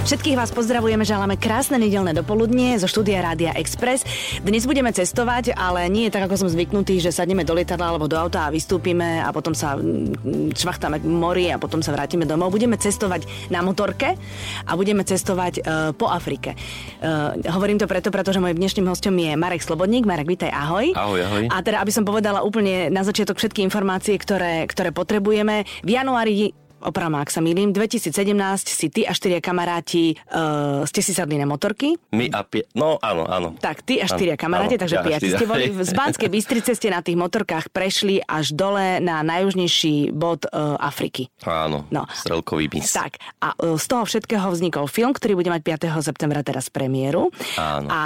Všetkých vás pozdravujeme, želáme krásne nedelné dopoludnie zo štúdia Rádia Express. Dnes budeme cestovať, ale nie je tak, ako som zvyknutý, že sadneme do lietadla alebo do auta a vystúpime a potom sa mm, čvachtáme k mori a potom sa vrátime domov. Budeme cestovať na motorke a budeme cestovať uh, po Afrike. Uh, hovorím to preto, pretože môj dnešným hostom je Marek Slobodník. Marek, vítaj, ahoj. Ahoj, ahoj. A teda, aby som povedala úplne na začiatok všetky informácie, ktoré, ktoré potrebujeme. V januári opravom, ak sa milím, 2017 si ty a štyria kamaráti uh, ste si sadli na motorky. My a pie... No áno, áno. Tak, ty a štyria áno, kamaráti, áno, takže ja piati ste boli. Z Banskej Bystrice ste na tých motorkách prešli až dole na najjužnejší bod uh, Afriky. Áno, no. strelkový mis. Tak, a uh, z toho všetkého vznikol film, ktorý bude mať 5. septembra teraz premiéru. Áno. A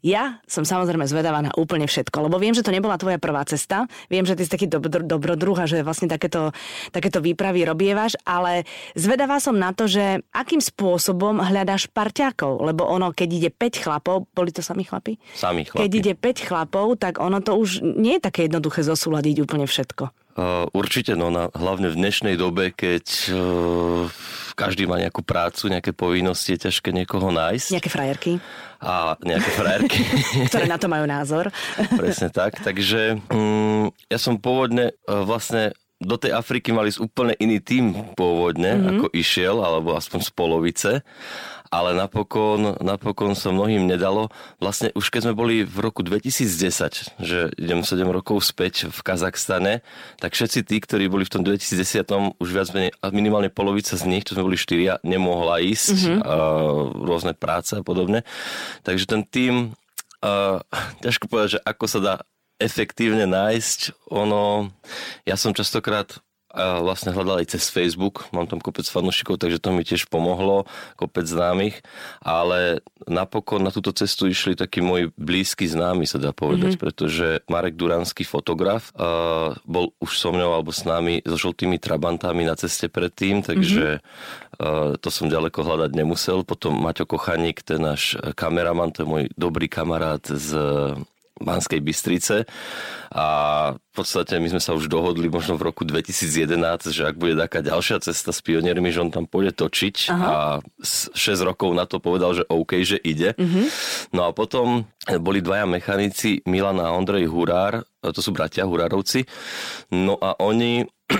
ja som samozrejme zvedavá na úplne všetko, lebo viem, že to nebola tvoja prvá cesta. Viem, že ty si taký dobro, dobrodruh a že vlastne takéto, takéto výpravy robievaš, ale zvedavá som na to, že akým spôsobom hľadáš parťákov, lebo ono, keď ide 5 chlapov, boli to sami chlapi? Sami chlapi. Keď ide 5 chlapov, tak ono to už nie je také jednoduché zosúľadiť úplne všetko. Uh, určite, no na, hlavne v dnešnej dobe, keď uh, každý má nejakú prácu, nejaké povinnosti, je ťažké niekoho nájsť. Nejaké frajerky a nejaké frajerky. Ktoré na to majú názor. Presne tak. Takže mm, ja som pôvodne e, vlastne do tej Afriky mali úplne iný tým pôvodne, mm-hmm. ako išiel, alebo aspoň z polovice ale napokon, napokon sa mnohým nedalo. Vlastne už keď sme boli v roku 2010, že idem 7 rokov späť v Kazachstane, tak všetci tí, ktorí boli v tom 2010, už viac menej, minimálne polovica z nich, čo sme boli štyria, nemohla ísť, mm-hmm. a, rôzne práce a podobne. Takže ten tým, a, ťažko povedať, že ako sa dá efektívne nájsť. Ono, ja som častokrát a vlastne hľadal aj cez Facebook, mám tam kopec fanúšikov, takže to mi tiež pomohlo, kopec známych, ale napokon na túto cestu išli takí môj blízky známy, sa dá povedať, mm-hmm. pretože Marek Duranský fotograf uh, bol už so mnou alebo s nami so žltými trabantami na ceste predtým, takže mm-hmm. uh, to som ďaleko hľadať nemusel. Potom Maťo Kochaník, ten náš kameraman, to je môj dobrý kamarát z Banskej Bystrice a v podstate my sme sa už dohodli možno v roku 2011, že ak bude taká ďalšia cesta s pioniermi, že on tam pôjde točiť Aha. a 6 rokov na to povedal, že OK, že ide. Uh-huh. No a potom boli dvaja mechanici, Milan a Ondrej Hurár, to sú bratia Hurárovci, no a oni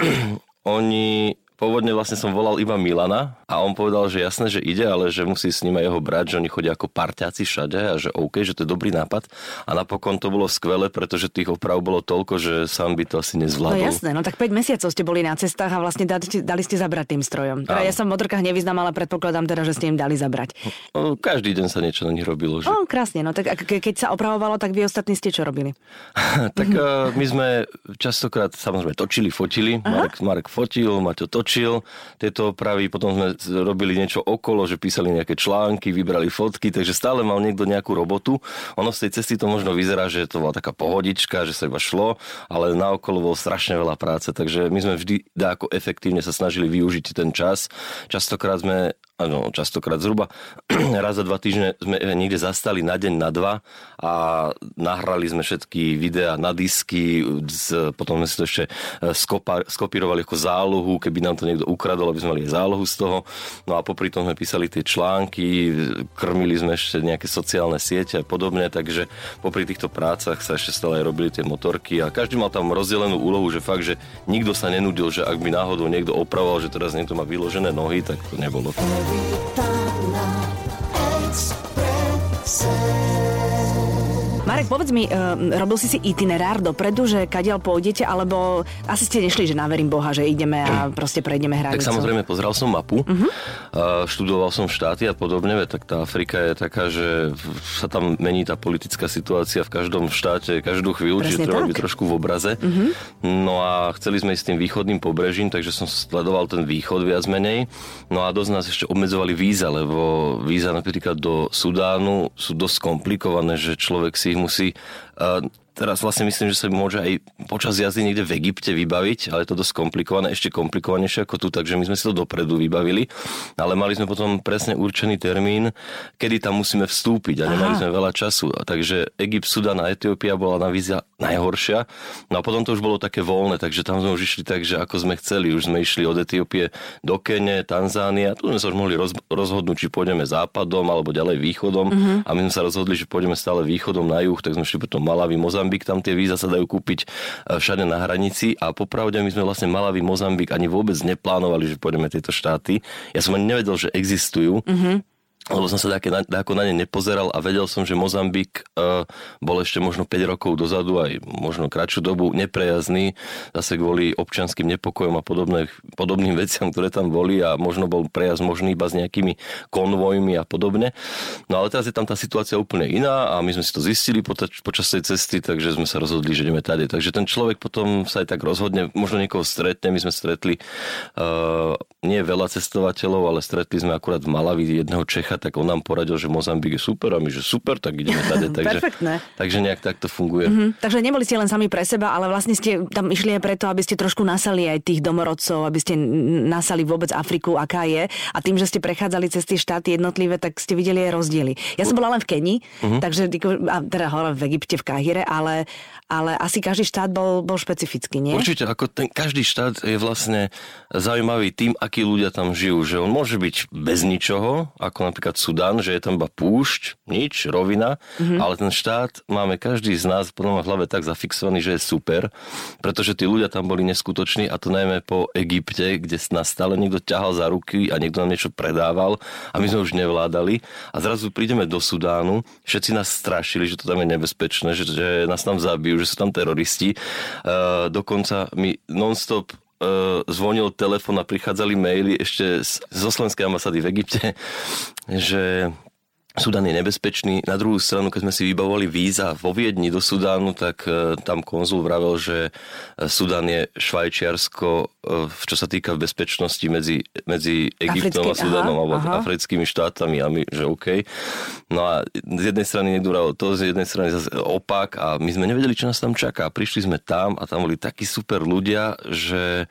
oni pôvodne vlastne som volal iba Milana a on povedal, že jasné, že ide, ale že musí s ním aj jeho brať, že oni chodia ako parťáci všade a že OK, že to je dobrý nápad. A napokon to bolo skvelé, pretože tých oprav bolo toľko, že sám by to asi nezvládol. No jasné, no tak 5 mesiacov ste boli na cestách a vlastne dali, dali ste zabrať tým strojom. Teda ja sa v motorkách nevyznam, ale predpokladám teda, že ste im dali zabrať. No, každý deň sa niečo na nich robilo. Že... No, krásne, no tak ke- keď sa opravovalo, tak vy ostatní ste čo robili? tak uh, my sme častokrát samozrejme točili, fotili. Marek, Marek fotil, Maťo točil točil tieto opravy, potom sme robili niečo okolo, že písali nejaké články, vybrali fotky, takže stále mal niekto nejakú robotu. Ono z tej cesty to možno vyzerá, že to bola taká pohodička, že sa iba šlo, ale na okolo bolo strašne veľa práce, takže my sme vždy ako efektívne sa snažili využiť ten čas. Častokrát sme Áno, častokrát zhruba raz za dva týždne sme niekde zastali na deň, na dva a nahrali sme všetky videá na disky, z, potom sme si to ešte e, skopa, skopírovali ako zálohu, keby nám to niekto ukradol, aby sme mali zálohu z toho. No a popri tom sme písali tie články, krmili sme ešte nejaké sociálne siete a podobne, takže popri týchto prácach sa ešte stále robili tie motorky a každý mal tam rozdelenú úlohu, že fakt, že nikto sa nenudil, že ak by náhodou niekto opravoval, že teraz niekto má vyložené nohy, tak to nebolo. Capitana. Marek, povedz mi, uh, robil si si itinerár dopredu, že kadiaľ pôjdete, alebo asi ste nešli, že naverím Boha, že ideme a proste prejdeme hranicu? Tak samozrejme, pozrel som mapu, uh-huh. uh, študoval som štáty a podobne, tak tá Afrika je taká, že sa tam mení tá politická situácia v každom štáte, každú chvíľu, Presne čiže treba byť trošku v obraze. Uh-huh. No a chceli sme ísť tým východným pobrežím, takže som sledoval ten východ viac menej. No a dosť nás ešte obmedzovali víza, lebo víza napríklad do Sudánu sú dosť komplikované, že človek si ich musí teraz vlastne myslím, že sa môže aj počas jazdy niekde v Egypte vybaviť, ale je to dosť komplikované, ešte komplikovanejšie ako tu, takže my sme si to dopredu vybavili, ale mali sme potom presne určený termín, kedy tam musíme vstúpiť a nemali sme veľa času. A takže Egypt, Sudan a Etiópia bola na vízia najhoršia. No a potom to už bolo také voľné, takže tam sme už išli tak, že ako sme chceli, už sme išli od Etiópie do Kene, Tanzánia, tu sme sa už mohli roz, rozhodnúť, či pôjdeme západom alebo ďalej východom mm-hmm. a my sme sa rozhodli, že pôjdeme stále východom na juh, tak sme šli potom Malawi, Mozambik, tam tie víza sa dajú kúpiť e, všade na hranici a popravde my sme vlastne Malawi, Mozambik ani vôbec neplánovali, že pôjdeme tieto štáty. Ja som ani nevedel, že existujú. Mm-hmm lebo som sa také ako na ne nepozeral a vedel som, že Mozambik uh, bol ešte možno 5 rokov dozadu, aj možno kratšiu dobu, neprejazný, zase kvôli občanským nepokojom a podobné, podobným veciam, ktoré tam boli a možno bol prejazd možný iba s nejakými konvojmi a podobne. No ale teraz je tam tá situácia úplne iná a my sme si to zistili počas tej cesty, takže sme sa rozhodli, že ideme tady. Takže ten človek potom sa aj tak rozhodne, možno niekoho stretne, my sme stretli uh, nie veľa cestovateľov, ale stretli sme akurát v Malavi jedného Čecha, tak on nám poradil, že Mozambik je super a my, že super, tak ideme tady. Takže, Perfektné. Takže nejak takto funguje. Mm-hmm. Takže neboli ste len sami pre seba, ale vlastne ste tam išli aj preto, aby ste trošku nasali aj tých domorodcov, aby ste nasali vôbec Afriku, aká je. A tým, že ste prechádzali cez tie štáty jednotlivé, tak ste videli aj rozdiely. Ja som bola len v Keni, mm-hmm. takže a teda hore v Egypte, v Káhire, ale, ale asi každý štát bol, bol špecifický, nie? Určite, ako ten, každý štát je vlastne zaujímavý tým, akí ľudia tam žijú. Že on môže byť bez ničoho, ako napríklad Sudan, že je tam iba púšť, nič, rovina, mm-hmm. ale ten štát máme každý z nás podľa v hlave tak zafixovaný, že je super, pretože tí ľudia tam boli neskutoční a to najmä po Egypte, kde nás stále niekto ťahal za ruky a niekto nám niečo predával a my sme už nevládali a zrazu prídeme do Sudánu, všetci nás strašili, že to tam je nebezpečné, že, že nás tam zabijú, že sú tam teroristi. Uh, dokonca my non-stop uh, zvonil telefon a prichádzali maily ešte z, zo slovenskej ambasády v Egypte, že Sudan je nebezpečný. Na druhú stranu, keď sme si vybavovali víza vo Viedni do Sudánu, tak uh, tam konzul vravel, že Sudan je Švajčiarsko, uh, čo sa týka bezpečnosti medzi, medzi Egyptom Africký, a Sudanom aha, alebo aha. africkými štátami a my, že OK. No a z jednej strany vravel to, z jednej strany zase opak a my sme nevedeli, čo nás tam čaká. Prišli sme tam a tam boli takí super ľudia, že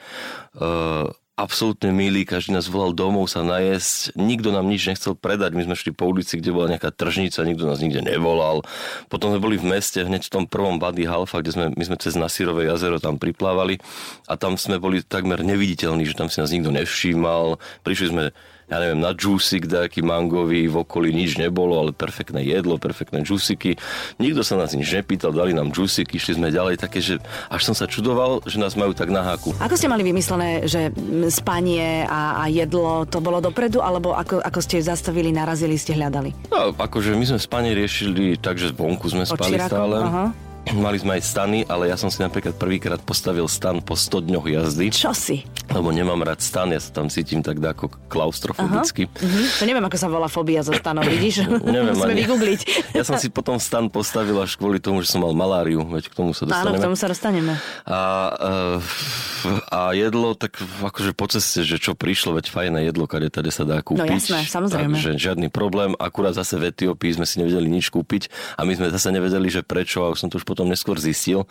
uh, absolútne milí, každý nás volal domov sa najesť, nikto nám nič nechcel predať, my sme šli po ulici, kde bola nejaká tržnica, nikto nás nikde nevolal. Potom sme boli v meste, hneď v tom prvom Bady Halfa, kde sme, my sme cez Nasirové jazero tam priplávali a tam sme boli takmer neviditeľní, že tam si nás nikto nevšímal. Prišli sme ja neviem, na džúsik nejaký mangový, v okolí nič nebolo, ale perfektné jedlo, perfektné džúsiky. Nikto sa nás nič nepýtal, dali nám džúsiky, išli sme ďalej také, že až som sa čudoval, že nás majú tak na háku. Ako ste mali vymyslené, že spanie a, a jedlo to bolo dopredu, alebo ako, ako ste zastavili, narazili, ste hľadali? No, akože my sme spanie riešili tak, že vonku sme spali stále. Aha. Mali sme aj stany, ale ja som si napríklad prvýkrát postavil stan po 100 dňoch jazdy. Čo si? Lebo nemám rád stan, ja sa tam cítim tak ako klaustrofobicky. Uh-huh. To neviem, ako sa volá fobia zo stanov, vidíš? neviem Musíme ani. vygoogliť. ja som si potom stan postavil až kvôli tomu, že som mal maláriu, veď k tomu sa dostaneme. Áno, k tomu sa dostaneme. A, uh, a jedlo, tak akože po ceste, že čo prišlo, veď fajné jedlo, kade tady sa dá kúpiť. No jasné, samozrejme. Takže žiadny problém, akurát zase v Etiópii sme si nevedeli nič kúpiť a my sme zase nevedeli, že prečo, a už som to už potom neskôr zistil. E,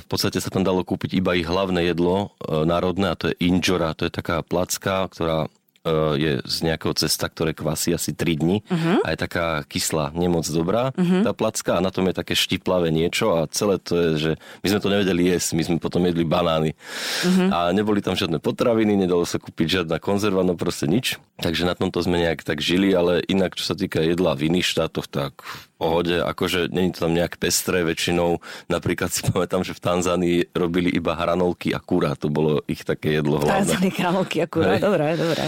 v podstate sa tam dalo kúpiť iba ich hlavné jedlo e, národné a to je injora, to je taká placka, ktorá Eh, je z nejakého cesta, ktoré kvasí asi 3 dní uh-huh. a je taká kyslá, nemoc dobrá uh-huh. tá placka a na tom je také štiplavé niečo a celé to je, že my sme to nevedeli jesť, my sme potom jedli banány uh-huh. a neboli tam žiadne potraviny, nedalo sa kúpiť žiadna konzerva, no proste nič. Takže na tomto sme nejak tak žili, ale inak čo sa týka jedla v iných štátoch, tak pohode, akože není to tam nejak pestré väčšinou. Napríklad si pamätám, že v Tanzánii robili iba hranolky a kúra, to bolo ich také jedlo hlavné. Tanzánii hranolky a kúra, dobre, dobre.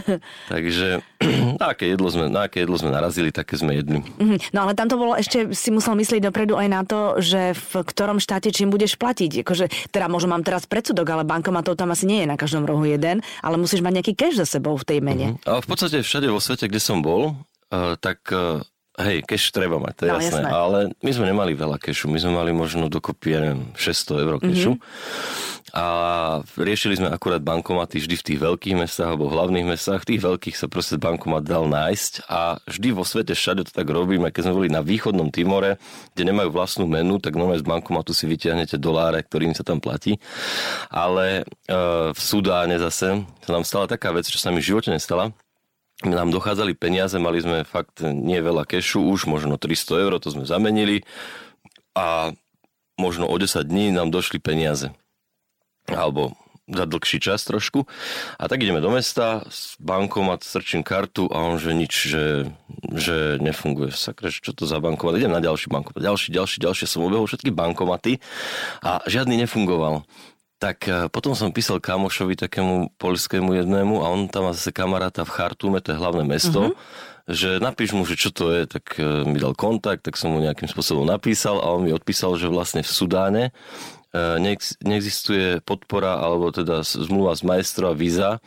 Takže na aké, jedlo sme, na aké jedlo sme narazili, také sme jedli. Mhm. No ale tam to bolo ešte, si musel myslieť dopredu aj na to, že v ktorom štáte čím budeš platiť. Akože, teda možno mám teraz predsudok, ale bankomatov tam asi nie je na každom rohu jeden, ale musíš mať nejaký cash za sebou v tej mene. Uh-huh. A v podstate všade vo svete, kde som bol, uh, tak uh, hej, cash treba mať, to je No, jasné. jasné. Ale my sme nemali veľa cashu, my sme mali možno dokopy, ja neviem, 600 eur cashu. A riešili sme akurát bankomaty vždy v tých veľkých mestách alebo v hlavných mestách. V tých veľkých sa proste bankomat dal nájsť a vždy vo svete všade to tak robíme. Keď sme boli na východnom Timore, kde nemajú vlastnú menu, tak normálne z bankomatu si vyťahnete doláre, ktorým sa tam platí. Ale e, v Sudáne zase sa nám stala taká vec, čo sa mi v živote nestala nám dochádzali peniaze, mali sme fakt nie veľa kešu, už možno 300 eur, to sme zamenili a možno o 10 dní nám došli peniaze. Alebo za dlhší čas trošku. A tak ideme do mesta, s bankomat, strčím kartu a on, že nič, že, že nefunguje. Sakre, čo to za bankomat? Idem na ďalší bankomat. Ďalší, ďalší, ďalší. Som obehol všetky bankomaty a žiadny nefungoval. Tak e, potom som písal kamošovi takému polskému jednému a on tam má zase kamaráta v Chartume, to je hlavné mesto, uh-huh. že napíš mu, že čo to je, tak e, mi dal kontakt, tak som mu nejakým spôsobom napísal a on mi odpísal, že vlastne v Sudáne e, neex- neexistuje podpora alebo teda zmluva z Maestro a Visa,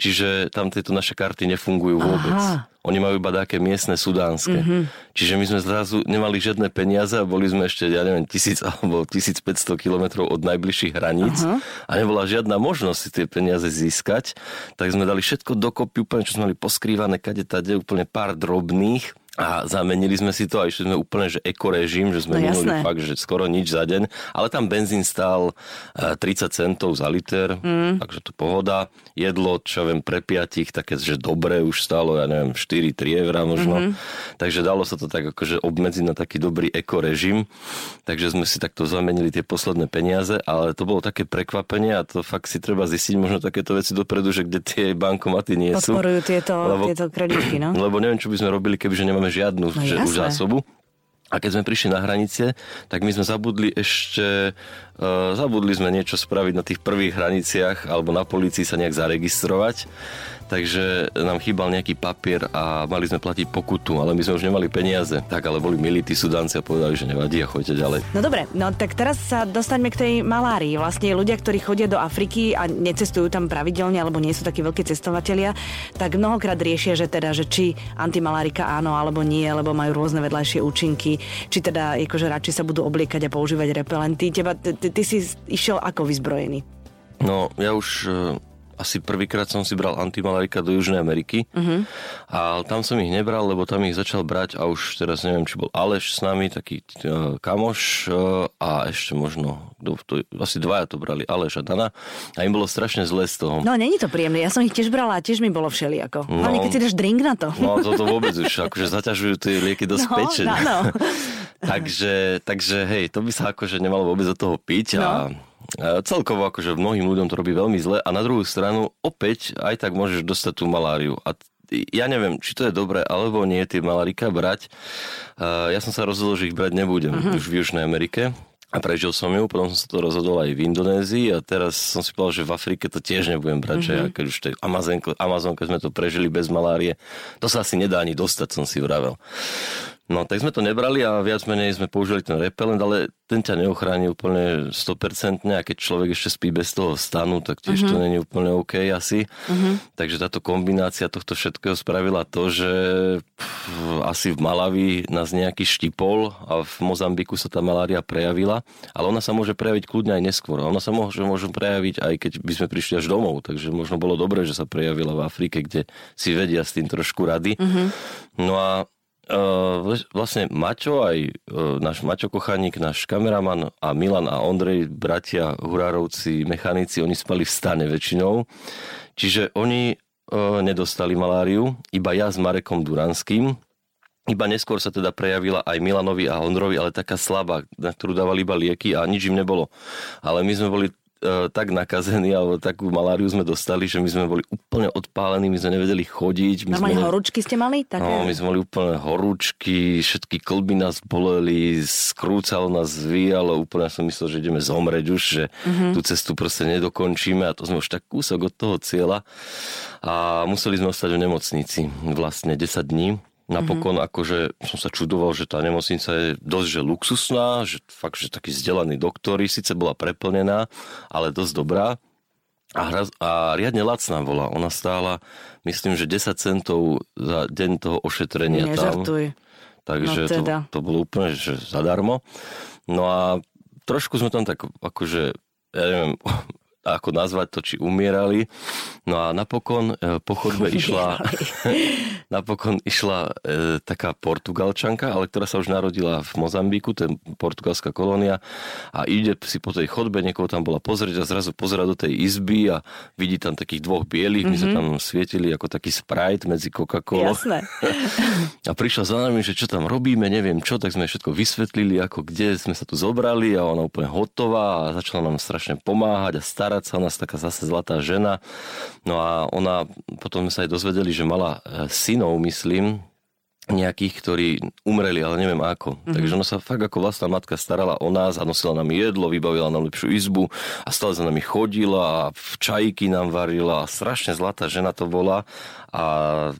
čiže tam tieto naše karty nefungujú vôbec. Aha. Oni majú iba také miestne sudánske. Mm-hmm. Čiže my sme zrazu nemali žiadne peniaze a boli sme ešte, ja neviem, tisíc alebo 1500 kilometrov od najbližších hraníc Aha. a nebola žiadna možnosť si tie peniaze získať. Tak sme dali všetko dokopy, úplne čo sme mali poskrývané, kade tade, úplne pár drobných a zamenili sme si to a išli sme úplne, že ekorežim, že sme No minuli jasné. fakt, že skoro nič za deň, ale tam benzín stál eh, 30 centov za liter, mm. takže to pohoda. Jedlo, čo viem, pre piatich, také, že dobre už stálo, ja neviem, 4-3 eurá možno. Mm-hmm. Takže dalo sa to tak akože obmedziť na taký dobrý ekorežim. Takže sme si takto zamenili tie posledné peniaze, ale to bolo také prekvapenie a to fakt si treba zistiť možno takéto veci dopredu, že kde tie bankomaty nie sú. Podporujú tieto, Lebo- tieto kreditky, no. Lebo neviem, čo by sme robili, kebyže nemáme žiadnu No že, už zásobu. A keď sme prišli na hranice, tak my sme zabudli ešte, uh, zabudli sme niečo spraviť na tých prvých hraniciach alebo na policii sa nejak zaregistrovať. Takže nám chýbal nejaký papier a mali sme platiť pokutu, ale my sme už nemali peniaze. Tak ale boli milí tí Sudánci a povedali, že nevadí a choďte ďalej. No dobre, no tak teraz sa dostaňme k tej malárii. Vlastne ľudia, ktorí chodia do Afriky a necestujú tam pravidelne, alebo nie sú takí veľkí cestovatelia, tak mnohokrát riešia, že teda, že či antimalárika áno alebo nie, lebo majú rôzne vedľajšie účinky, či teda akože radšej sa budú obliekať a používať repelenty. Teba, ty, ty, si išiel ako vyzbrojený? No, ja už asi prvýkrát som si bral antimalarika do Južnej Ameriky uh-huh. a tam som ich nebral, lebo tam ich začal brať a už teraz neviem, či bol Aleš s nami, taký uh, kamoš uh, a ešte možno, kto to, asi dvaja to brali, Aleš a Dana a im bolo strašne zle z toho. No, není to príjemné. Ja som ich tiež brala a tiež mi bolo všelijako. No. Hlavne, keď si dáš drink na to. No toto vôbec už akože zaťažujú tie lieky dosť No, pečeň. áno. takže, takže hej, to by sa akože nemalo vôbec do toho piť a No. celkovo akože mnohým ľuďom to robí veľmi zle a na druhú stranu opäť aj tak môžeš dostať tú maláriu. A ja neviem, či to je dobré alebo nie tie malárika brať. Ja som sa rozhodol, že ich brať nebudem uh-huh. už v Južnej Amerike. A prežil som ju, potom som sa to rozhodol aj v Indonézii a teraz som si povedal, že v Afrike to tiež nebudem brať, mm-hmm. že ja, keď už tej Amazonke, Amazonke sme to prežili bez malárie, to sa asi nedá ani dostať, som si vravel. No, tak sme to nebrali a viac menej sme použili ten repelent, ale ten ťa neochráni úplne 100% a keď človek ešte spí bez toho stanu, tak tiež mm-hmm. to není úplne OK asi. Mm-hmm. Takže táto kombinácia tohto všetkého spravila to, že pff, asi v Malavi nás nejaký štipol a v Mozambiku sa tá malária prejavila, ale ona sa môže prejaviť kľudne aj neskôr. Ona sa môže, môže prejaviť aj keď by sme prišli až domov, takže možno bolo dobré, že sa prejavila v Afrike, kde si vedia s tým trošku rady. Mm-hmm. No a vlastne Maťo, aj náš Maťo Kochaník, náš kameraman a Milan a Ondrej, bratia Hurárovci, mechanici, oni spali v stane väčšinou. Čiže oni nedostali maláriu, iba ja s Marekom Duranským. Iba neskôr sa teda prejavila aj Milanovi a Ondrovi, ale taká slabá, na ktorú dávali iba lieky a nič im nebolo. Ale my sme boli tak nakazení, alebo takú maláriu sme dostali, že my sme boli úplne odpálení, my sme nevedeli chodiť. My Normálne sme... horúčky ste mali? Také? No, my sme mali úplne horúčky, všetky klby nás boleli, skrúcalo nás, zvíjalo, úplne som myslel, že ideme zomreť už, že Mhm. mm-hmm. tú cestu proste nedokončíme a to sme už tak kúsok od toho cieľa a museli sme ostať v nemocnici vlastne 10 dní. Napokon mm-hmm. akože som sa čudoval, že tá nemocnica je dosť že luxusná, že fakt, že takí vzdelaní doktori, síce bola preplnená, ale dosť dobrá. A, hra, a riadne lacná bola. Ona stála, myslím, že 10 centov za deň toho ošetrenia tam. Nežartuj. takže No teda. to, to bolo úplne že zadarmo. No a trošku sme tam tak akože, ja neviem, ako nazvať to, či umierali. No a napokon e, po chodbe išla, napokon išla e, taká portugalčanka, ale ktorá sa už narodila v Mozambiku, to je portugalská kolónia a ide si po tej chodbe, niekoho tam bola pozrieť a zrazu pozera do tej izby a vidí tam takých dvoch bielých, my sme tam svietili ako taký Sprite medzi Coca-Colou. Jasné. A prišla za nami, že čo tam robíme, neviem čo, tak sme všetko vysvetlili, ako kde sme sa tu zobrali a ona úplne hotová a začala nám strašne pomáhať a starať sa o nás, taká zase zlatá žena. No a ona, potom sme sa aj dozvedeli, že mala e, synov, myslím, nejakých, ktorí umreli, ale neviem ako. Mm-hmm. Takže ona sa fakt ako vlastná matka starala o nás a nosila nám jedlo, vybavila nám lepšiu izbu a stále za nami chodila a v čajky nám varila a strašne zlatá žena to bola a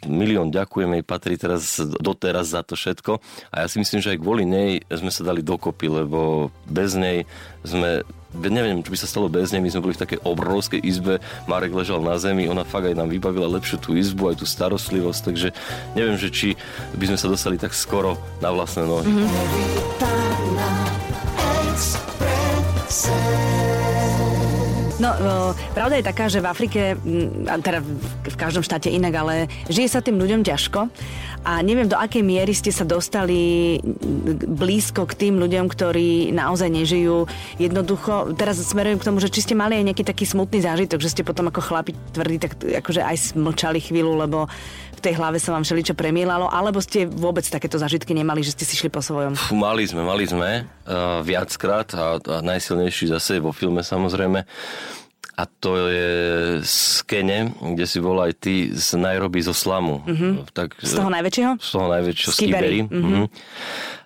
milión ďakujem jej patrí teraz doteraz za to všetko a ja si myslím, že aj kvôli nej sme sa dali dokopy, lebo bez nej sme neviem, čo by sa stalo bez nej, my sme boli v takej obrovskej izbe, Marek ležal na zemi, ona fakt aj nám vybavila lepšiu tú izbu, aj tú starostlivosť, takže neviem, že či by sme sa dostali tak skoro na vlastné nohy. Mm-hmm. No, pravda je taká, že v Afrike, teda každom štáte inak, ale žije sa tým ľuďom ťažko a neviem, do akej miery ste sa dostali blízko k tým ľuďom, ktorí naozaj nežijú. Jednoducho, teraz smerujem k tomu, že či ste mali aj nejaký taký smutný zážitok, že ste potom ako chlapi tvrdí, tak akože aj smlčali chvíľu, lebo v tej hlave sa vám všeličo premielalo, alebo ste vôbec takéto zážitky nemali, že ste si šli po svojom? Fú, mali sme, mali sme uh, viackrát a, a najsilnejší zase vo filme samozrejme. A to je z Kene, kde si bol aj ty z Nairobi zo slamu. Mm-hmm. Tak, Z toho najväčšieho? Z toho najväčšieho, Z Kiberi. Kiberi, Mm-hmm.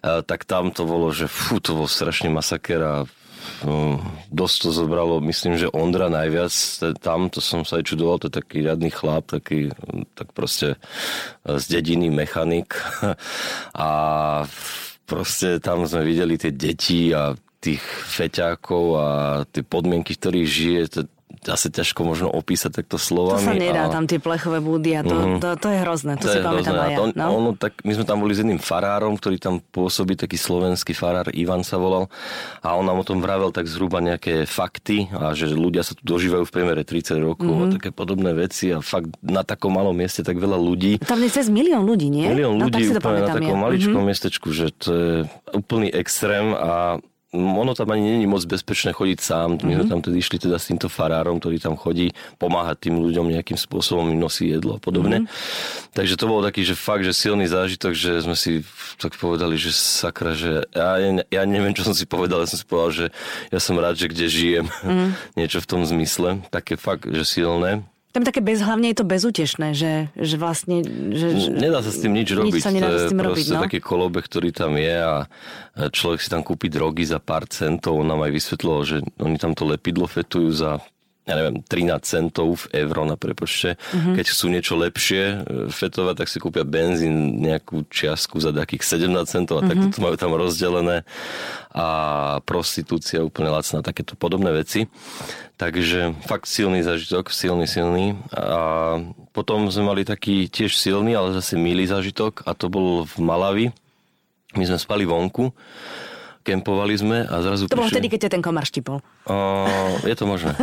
Uh, tak tam to bolo, že fú, to bol strašný masaker a um, dosť to zobralo, myslím, že Ondra najviac tam, to som sa aj čudoval, to je taký riadny chlap, taký, tak proste uh, z dediny mechanik a proste tam sme videli tie deti a tých feťákov a tie podmienky, v ktorých žije, to asi ťažko možno opísať takto To slovami. sa nedá, ale- tam tie plechové búdy a to, mm-hmm. to, to je hrozné, to, si pamätám aj A ja. to, No? ono, tak, my sme tam boli s jedným farárom, ktorý tam pôsobí, taký slovenský farár, Ivan sa volal, a on nám o tom vravel tak zhruba nejaké fakty a že ľudia sa tu dožívajú v priemere 30 rokov Mhm. mm-hmm. a také podobné veci a fakt na takom malom mieste tak veľa ľudí. Tam je cez milión ľudí, nie? Milión no, tak ľudí si to úplne na pamätám takom ja. maličkom Mhm. mm-hmm. miestečku, že to je úplný extrém a ono tam ani není moc bezpečné chodiť sám. My sme tam tedy išli teda s týmto farárom, ktorý tam chodí pomáhať tým ľuďom nejakým spôsobom, im nosí jedlo a podobne. Mhm. Takže to bol taký, že fakt, že silný zážitok, že sme si tak povedali, že sakra, že ja, ja neviem, čo som si povedal, ja som si povedal, že ja som rád, že kde žijem. Mhm. Niečo v tom zmysle. Také fakt, že silné. Tam je také bez, hlavne je to bezútešné, že, že vlastne... Že, Nedá sa s tým nič robiť. Nič sa nedá to je s tým robiť, proste no. taký kolobeh, ktorý tam je a človek si tam kúpi drogy za pár centov. On nám aj vysvetloval, že oni tam to lepidlo fetujú za ja neviem, 13 centov v euro na prepočte. Mhm. Mm-hmm. Keď chcú niečo lepšie e, fetovať, tak si kúpia benzín, nejakú čiastku za takých 17 centov a mm-hmm. takto to majú tam rozdelené. A prostitúcia úplne lacná, takéto podobné veci. Takže fakt silný zažitok, silný, silný. A potom sme mali taký tiež silný, ale zase milý zažitok a to bol v Malavi. My sme spali vonku, kempovali sme a zrazu to bolo prišli... vtedy, keď ťa ten komar štipol. O, je to možné.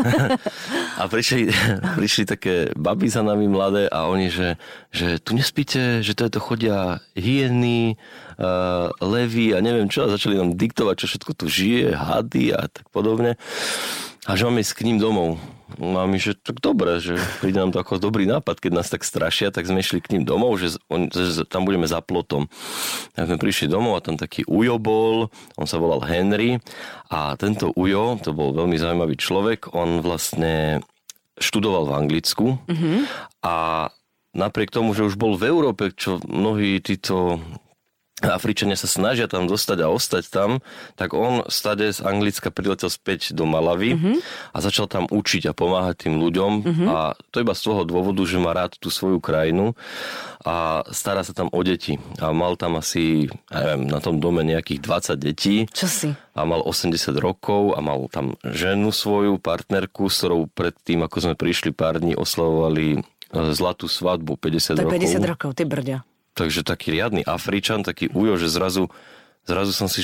a prišli, prišli také baby za nami mladé a oni, že, že tu nespíte, že to chodia hyeny, uh, levy a neviem čo a začali nám diktovať, čo všetko tu žije, hady a tak podobne. A že máme ísť k ním domov. No a my, že tak dobre, že príde nám to ako dobrý nápad, keď nás tak strašia, tak sme išli k ním domov, že, on, že tam budeme za plotom. Tak sme prišli domov a tam taký Ujo bol, on sa volal Henry a tento Ujo, to bol veľmi zaujímavý človek, on vlastne študoval v Anglicku mm-hmm. a napriek tomu, že už bol v Európe, čo mnohí títo Afričania sa snažia tam dostať a ostať tam, tak on stade z Anglicka priletel späť do Malavy mm-hmm. a začal tam učiť a pomáhať tým ľuďom mm-hmm. a to iba z toho dôvodu, že má rád tú svoju krajinu a stará sa tam o deti a mal tam asi, neviem, na tom dome nejakých 20 detí Čo si? a mal 80 rokov a mal tam ženu svoju, partnerku, s ktorou predtým, ako sme prišli pár dní, oslavovali e, zlatú svadbu 50 To je rokov. 50 rokov, ty brďa. Takže taký riadny Afričan, taký ujo, že zrazu zrazu som si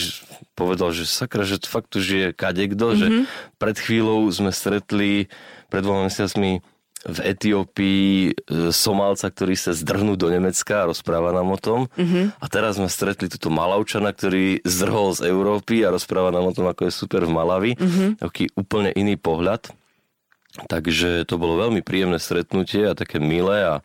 povedal, že sakra, že fakt tu žije kadekto, mm-hmm. že mhm. pred chvíľou sme stretli, pred dvoma mesiacmi v Etiópii e, Somálca, ktorý sa zdrhnú do Nemecka a rozpráva nám o tom. Mm-hmm. A teraz sme stretli túto Malavčana, ktorý zdrhol z Európy a rozpráva nám o tom, ako je super v Malavi. Mm-hmm. Taký úplne iný pohľad. Takže to bolo veľmi príjemné stretnutie a také milé a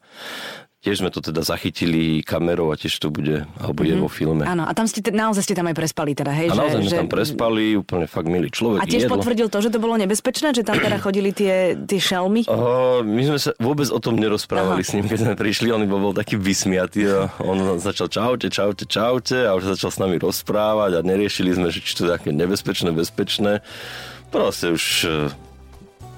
Tiež sme to teda zachytili kamerou a tiež to bude, alebo mm-hmm. je mhm. vo filme. Áno, a tam ste, naozaj ste tam aj prespali teda, hej? A naozaj že, sme že... tam prespali, úplne fakt milý človek. A tiež jedlo. potvrdil to, že to bolo nebezpečné, že tam teda chodili tie, tie šelmy? Uh, my sme sa vôbec o tom nerozprávali Aha. s ním, keď sme prišli, on bol, bol taký vysmiatý a on začal čaute, čaute, čaute a už začal s nami rozprávať a neriešili sme, že či to je také nebezpečné, bezpečné. Proste už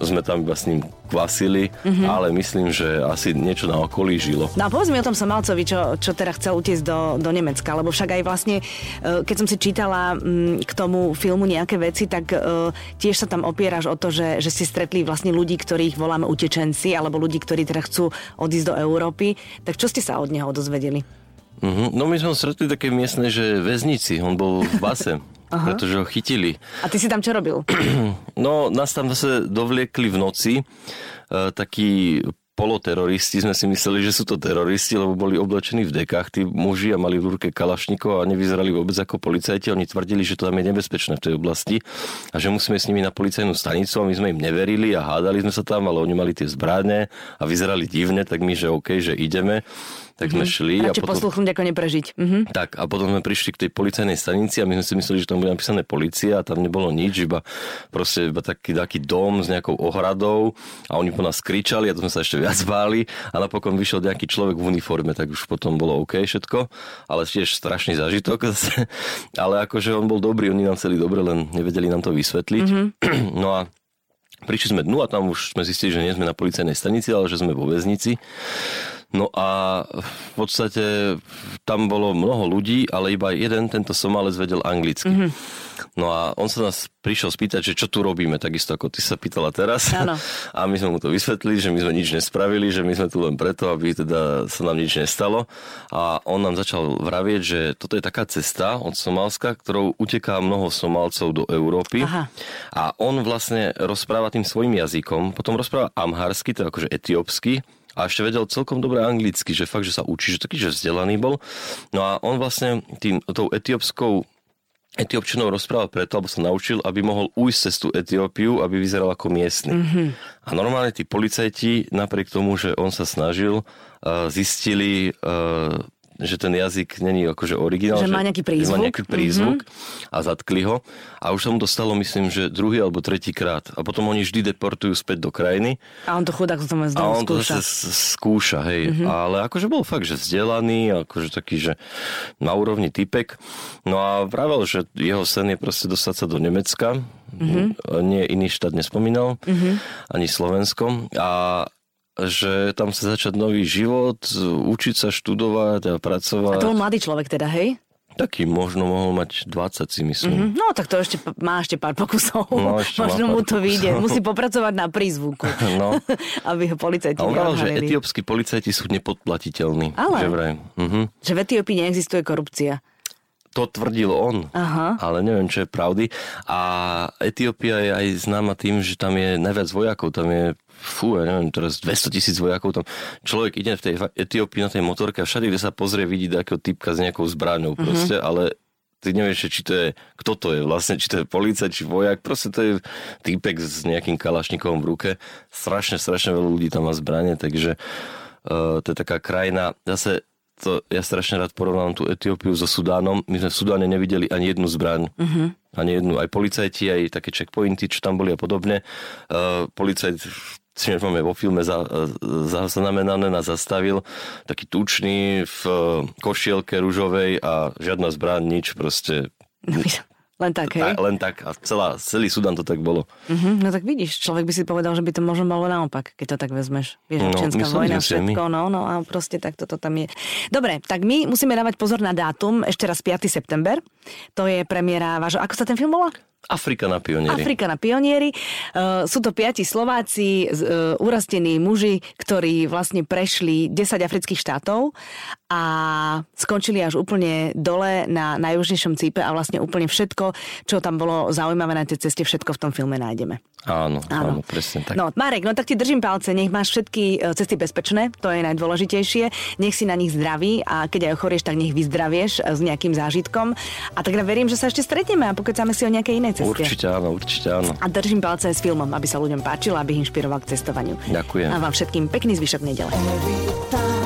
sme tam iba s ním kvasili, mm-hmm. ale myslím, že asi niečo na okolí žilo. No a povedz mi o tom Somalcovi, čo, čo teda chcel utiecť do, do Nemecka, lebo však aj vlastne, e, keď som si čítala mm, k tomu filmu nejaké veci, tak e, tiež sa tam opieráš o to, že, že si stretli vlastne ľudí, ktorých voláme utečenci, alebo ľudí, ktorí teda chcú odísť do Európy. Tak čo ste sa od neho dozvedeli? Mm-hmm. No my sme ho stretli také miestne, že väznici, on bol v base. Aha. pretože ho chytili. A ty si tam čo robil? No, nás tam zase dovliekli v noci. E, takí poloteroristi, sme si mysleli, že sú to teroristi, lebo boli oblečení v dekách tí muži a mali v ruke kalašníkov a nevyzerali vôbec ako policajti. Oni tvrdili, že to tam je nebezpečné v tej oblasti a že musíme s nimi na policajnú stanicu a my sme im neverili a hádali sme sa tam, ale oni mali tie zbrane a vyzerali divne, tak my, že OK, že ideme tak sme mm-hmm. šli. Radšej a potom... posluchnúť, ako neprežiť. Mm-hmm. Tak, a potom sme prišli k tej policajnej stanici a my sme si mysleli, že tam bude napísané policia a tam nebolo nič, iba proste iba taký, taký dom s nejakou ohradou a oni po nás kričali a to sme sa ešte viac báli a napokon vyšiel nejaký človek v uniforme, tak už potom bolo OK všetko, ale tiež strašný zážitok. ale akože on bol dobrý, oni nám chceli dobre, len nevedeli nám to vysvetliť. Mm-hmm. No a Prišli sme dnu a tam už sme zistili, že nie sme na policajnej stanici, ale že sme vo väznici. No a v podstate tam bolo mnoho ľudí, ale iba jeden, tento Somalec vedel anglicky. Mm-hmm. No a on sa nás prišiel spýtať, že čo tu robíme, takisto ako ty sa pýtala teraz. Áno. A my sme mu to vysvetlili, že my sme nič nespravili, že my sme tu len preto, aby teda sa nám nič nestalo. A on nám začal vravieť, že toto je taká cesta od Somálska, ktorou uteká mnoho Somálcov do Európy. Aha. A on vlastne rozpráva tým svojim jazykom, potom rozpráva amharsky, to je akože etiópsky, a ešte vedel celkom dobre anglicky, že fakt, že sa učí, že taký, že vzdelaný bol. No a on vlastne tým, tou etiópskou Etiópčanov rozprával preto, alebo sa naučil, aby mohol ujsť cez tú Etiópiu, aby vyzeral ako miestny. Mm-hmm. A normálne tí policajti, napriek tomu, že on sa snažil, zistili že ten jazyk není akože originál. Že má nejaký prízvuk. Že má nejaký prízvuk mm-hmm. a zatkli ho. A už sa mu to stalo, myslím, že druhý alebo tretí krát. A potom oni vždy deportujú späť do krajiny. A on to chudák to A on to skúša. skúša, hej. Mm-hmm. Ale akože bol fakt, že vzdelaný, akože taký, že na úrovni typek. No a vravel, že jeho sen je proste dostať sa do Nemecka. Mm-hmm. Nie iný štát nespomínal, mm-hmm. ani Slovensko. A že tam chce začať nový život, učiť sa študovať a pracovať. A to bol mladý človek teda, hej? Taký možno mohol mať 20 si myslím. Mm-hmm. No tak to ešte má ešte pár pokusov. No, ešte možno mu to vyjde. Musí popracovať na prízvuku. no. aby ho policajti A on hovoril, že etiópsky policajti sú nepodplatiteľní. Ale? Že, vraj. Mm-hmm. že v Etiópii neexistuje korupcia to tvrdil on, Aha. ale neviem, čo je pravdy. A Etiópia je aj známa tým, že tam je najviac vojakov, tam je fú, ja neviem, teraz 200 tisíc vojakov tam. Človek ide v tej Etiópii na tej motorke a všade, kde sa pozrie, vidí takého typka s nejakou zbraňou proste, ale ty nevieš, či to je, kto to je vlastne, či to je policia, či vojak, proste to je týpek s nejakým kalašníkom v ruke. Strašne, strašne veľa ľudí tam má zbranie, takže uh, to je taká krajina, zase to ja strašne rád porovnám tú Etiópiu so Sudánom. My sme v Sudáne nevideli ani jednu zbraň. Uh-huh. Ani jednu. Aj policajti, aj také checkpointy, čo tam boli a podobne. Uh, policajt si máme vo filme za, nás zastavil, taký tučný v košielke rúžovej a žiadna zbraň, nič proste. Len tak, hej? A, len tak. A celá, celý Sudan to tak bolo. Uh-huh, no tak vidíš, človek by si povedal, že by to možno bolo naopak, keď to tak vezmeš. Vieš, no, občianská vojna, všetko, no, no a proste tak toto tam je. Dobre, tak my musíme dávať pozor na dátum, ešte raz 5. september. To je premiéra vášho... Ako sa ten film volá? Afrika na pionieri. Afrika na pionieri. Uh, sú to piati Slováci, uh, urastení muži, ktorí vlastne prešli 10 afrických štátov a skončili až úplne dole na najjužnejšom cípe a vlastne úplne všetko, čo tam bolo zaujímavé na tej ceste, všetko v tom filme nájdeme. Áno, áno, áno presne tak. No, Marek, no tak ti držím palce, nech máš všetky e, cesty bezpečné, to je najdôležitejšie. Nech si na nich zdraví a keď aj ochorieš, tak nech vyzdravieš s nejakým zážitkom. A tak verím, že sa ešte stretneme a pokecáme si o nejakej inej ceste. Určite áno, určite áno. A držím palce s filmom, aby sa ľuďom páčil, aby inšpiroval k cestovaniu. Ďakujem. A vám všetkým pekný zvyšok nedele. Every time